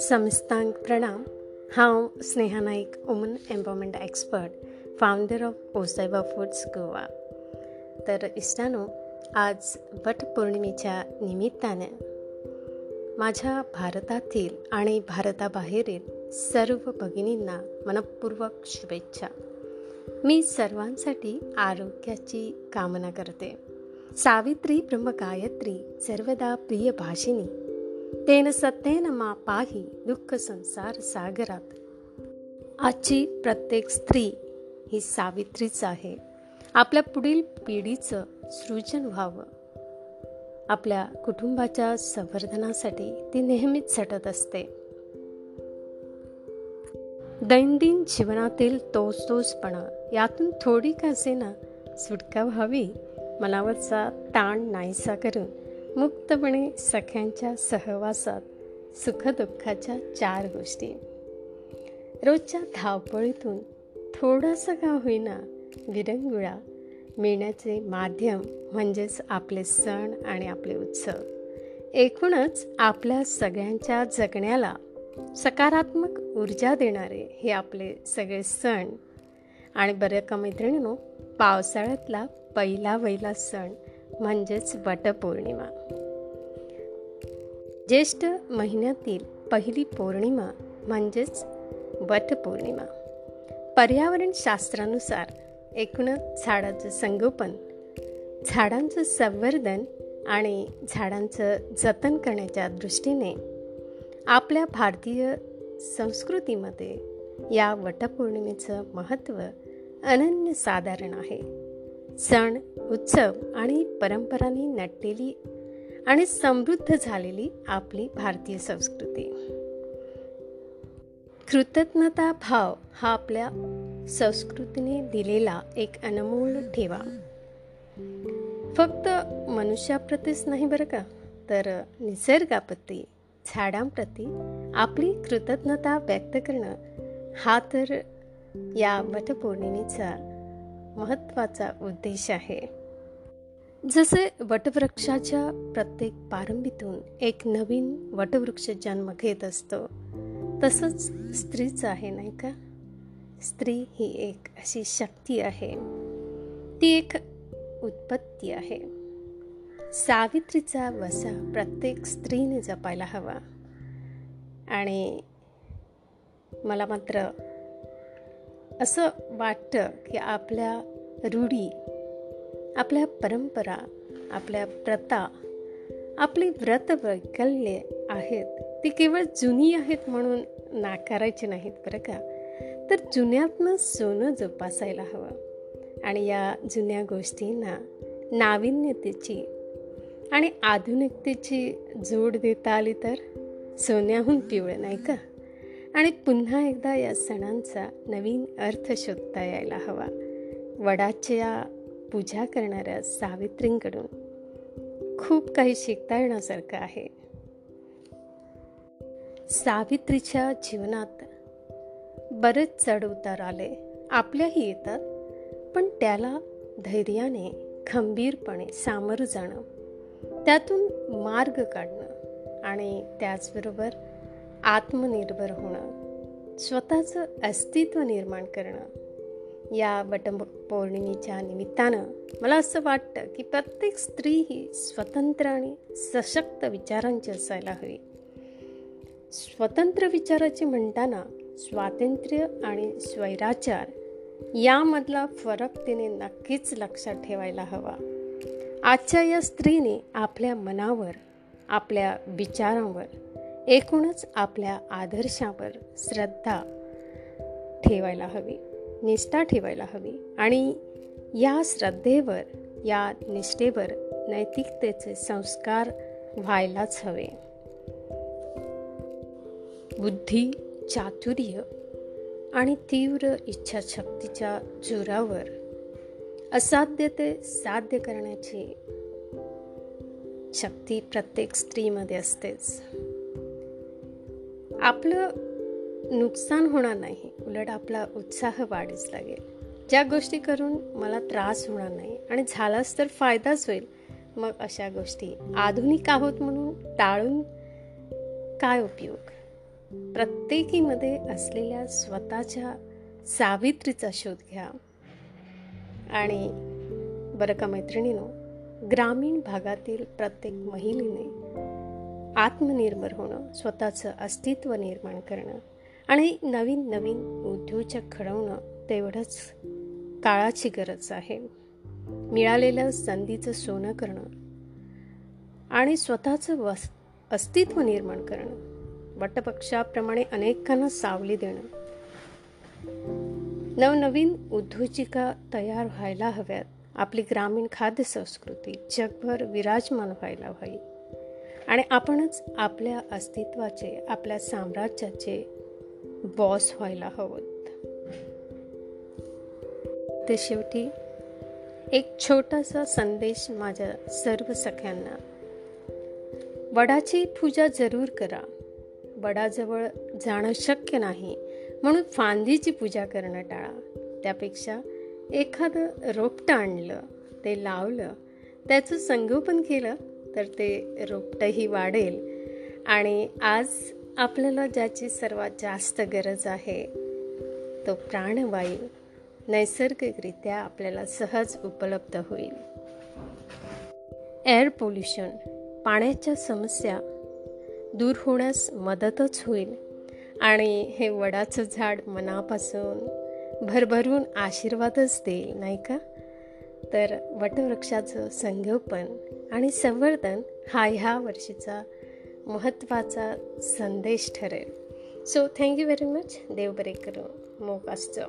समस्तांक प्रणाम हांव Sneha Naik woman empowerment expert founder of Osayba foods Goa तर इष्टानो आज वट पौर्णिमेच्या निमित्ताने माझ्या भारतातील आणि भारताबाहेरील सर्व भगिनींना मनपूर्वक शुभेच्छा. मी सर्वांसाठी आरोग्याची कामना करते. सावित्री ब्रह्मगायत्री सर्वदा प्रिय भाषिनी तेन सत्येन मा पाही दुःख संसार सागरात. आजची प्रत्येक स्त्री ही सावित्रीच आहे. आपल्या पुढील पिढीचं सृजन व्हावं. आपल्या कुटुंबाच्या संवर्धनासाठी ती नेहमीच झटत असते. दैनंदिन जीवनातील तोच तोचपणा यातून थोडी का ना सुटका व्हावी? मनावरचा ताण नाहीसा करून मुक्तपणे सख्यांच्या सहवासात सुखदुःखाच्या चार गोष्टी. रोजच्या धावपळीतून थोडासा का होईना विरंगुळा मिळण्याचे माध्यम म्हणजेच आपले सण आणि आपले उत्सव. एकूणच आपल्या सगळ्यांच्या जगण्याला सकारात्मक ऊर्जा देणारे हे आपले सगळे सण. आणि बऱ्या का मैत्रिणीनो पावसाळ्यातला पहिला वैला सण म्हणजेच वटपौर्णिमा. ज्येष्ठ महिन्यातील पहिली पौर्णिमा म्हणजेच वटपौर्णिमा. पर्यावरण शास्त्रानुसार एकूणच झाडाचं संगोपन झाडांचं संवर्धन आणि झाडांचं जतन करण्याच्या दृष्टीने आपल्या भारतीय संस्कृतीमध्ये या वटपौर्णिमेचं महत्त्व अनन्यसाधारण आहे. सण उत्सव आणि परंपरांनी नटलेली आणि समृद्ध झालेली आपली भारतीय संस्कृती. कृतज्ञता भाव हा आपल्या संस्कृतीने दिलेला एक अनमोल ठेवा. फक्त मनुष्याप्रतीच नाही बरं का? तर निसर्गाप्रती झाडांप्रती आपली कृतज्ञता व्यक्त करणं हा तर या वटपौर्णिमेचा महत्त्वाचा उद्देश आहे. जसे वटवृक्षाच्या प्रत्येक पारंबीतून एक नवीन वटवृक्ष जन्म घेत असतो तसंच स्त्रीच आहे नाही का? स्त्री ही एक अशी शक्ती आहे. ती एक उत्पत्ती आहे. सावित्रीचा वसा प्रत्येक स्त्रीने जपायला हवा. आणि मला मात्र असं वाटतं की आपल्या रूढी आपल्या परंपरा आपल्या प्रथा आपली व्रत वैकल्ये आहेत. ती केवळ जुनी आहेत म्हणून नाकारायची नाहीत बरं का? तर जुन्यातनं सोनं जोपासायला हवं. आणि या जुन्या गोष्टींना नाविन्यतेची आणि आधुनिकतेची जोड देता आली तर? सोन्याहून पिवळं नाही का? आणि पुन्हा एकदा या सणांचा नवीन अर्थ शोधता यायला हवा. वडाच्या पूजा करणाऱ्या सावित्रींकडून खूप काही शिकता येण्यासारखं आहे. सावित्रीच्या जीवनात बरेच चढउतार आले. आपल्याही येतात पण त्याला धैर्याने खंबीरपणे सामोरं जाणं त्यातून मार्ग काढणं आणि त्याचबरोबर आत्मनिर्भर होणं स्वतःचं अस्तित्व निर्माण करणं या वटपौर्णिमेच्या निमित्तानं मला असं वाटतं की प्रत्येक स्त्री ही स्वतंत्र आणि सशक्त विचारांची असायला हवी. स्वतंत्र विचाराची म्हणताना स्वातंत्र्य आणि स्वैराचार यामधला फरक तिने नक्कीच लक्षात ठेवायला हवा. आजच्या या स्त्रीने आपल्या मनावर आपल्या विचारांवर एकूणच आपल्या आदर्शावर श्रद्धा ठेवायला हवी निष्ठा ठेवायला हवी आणि या श्रद्धेवर या निष्ठेवर नैतिकतेचे संस्कार व्हायलाच हवे. बुद्धी चातुर्य आणि तीव्र इच्छाशक्तीच्या जोरावर असाध्य ते साध्य करण्याची शक्ती प्रत्येक स्त्रीमध्ये असतेच. आपलं नुकसान होणार नाही. उलट आपला उत्साह वाढीच लागेल. ज्या गोष्टी करून मला त्रास होणार नाही आणि झालाच तर फायदाच होईल. मग अशा गोष्टी आधुनिक आहोत म्हणून टाळून काय उपयोग? प्रत्येकीमध्ये असलेल्या स्वतःच्या सावित्रीचा शोध घ्या. आणि बरं का मैत्रिणीनो ग्रामीण भागातील प्रत्येक महिलेने आत्मनिर्भर होणं स्वतःचं अस्तित्व निर्माण करणं आणि नवीन नवीन उद्योजक घडवणं तेवढंच काळाची गरज आहे. मिळालेलं संधीचं सोनं करणं आणि स्वतःचं वस अस्तित्व निर्माण करणं वटपक्षाप्रमाणे अनेकांना सावली देणं. नवनवीन उद्योजिका तयार व्हायला हव्यात. आपली ग्रामीण खाद्य संस्कृती जगभर विराजमान व्हायला हवी. आणि आपणच आपल्या अस्तित्वाचे आपल्या साम्राज्याचे बॉस व्हायला हवं. ते शेवटी एक छोटासा संदेश माझ्या सर्व सख्यांना. वडाची पूजा जरूर करा. वडाजवळ जाणं शक्य नाही म्हणून फांदीची पूजा करणं टाळा. त्यापेक्षा एखादं रोपटं आणलं ते लावलं त्याचं संगोपन केलं तर ते रोपटंही वाढेल. आणि आज आपल्याला ज्याची सर्वात जास्त गरज आहे तो प्राणवायू नैसर्गिकरित्या आपल्याला सहज उपलब्ध होईल. एअर पोल्युशन पाण्याच्या समस्या दूर होण्यास मदतच होईल. आणि हे वडाचं झाड मनापासून भरभरून आशीर्वादच देईल नाही का? तर वटवृक्षाचं संगोपन आणि संवर्धन हा ह्या वर्षीचा महत्त्वाचा संदेश ठरेल. So thank you very much देव बरे करू मोक असतं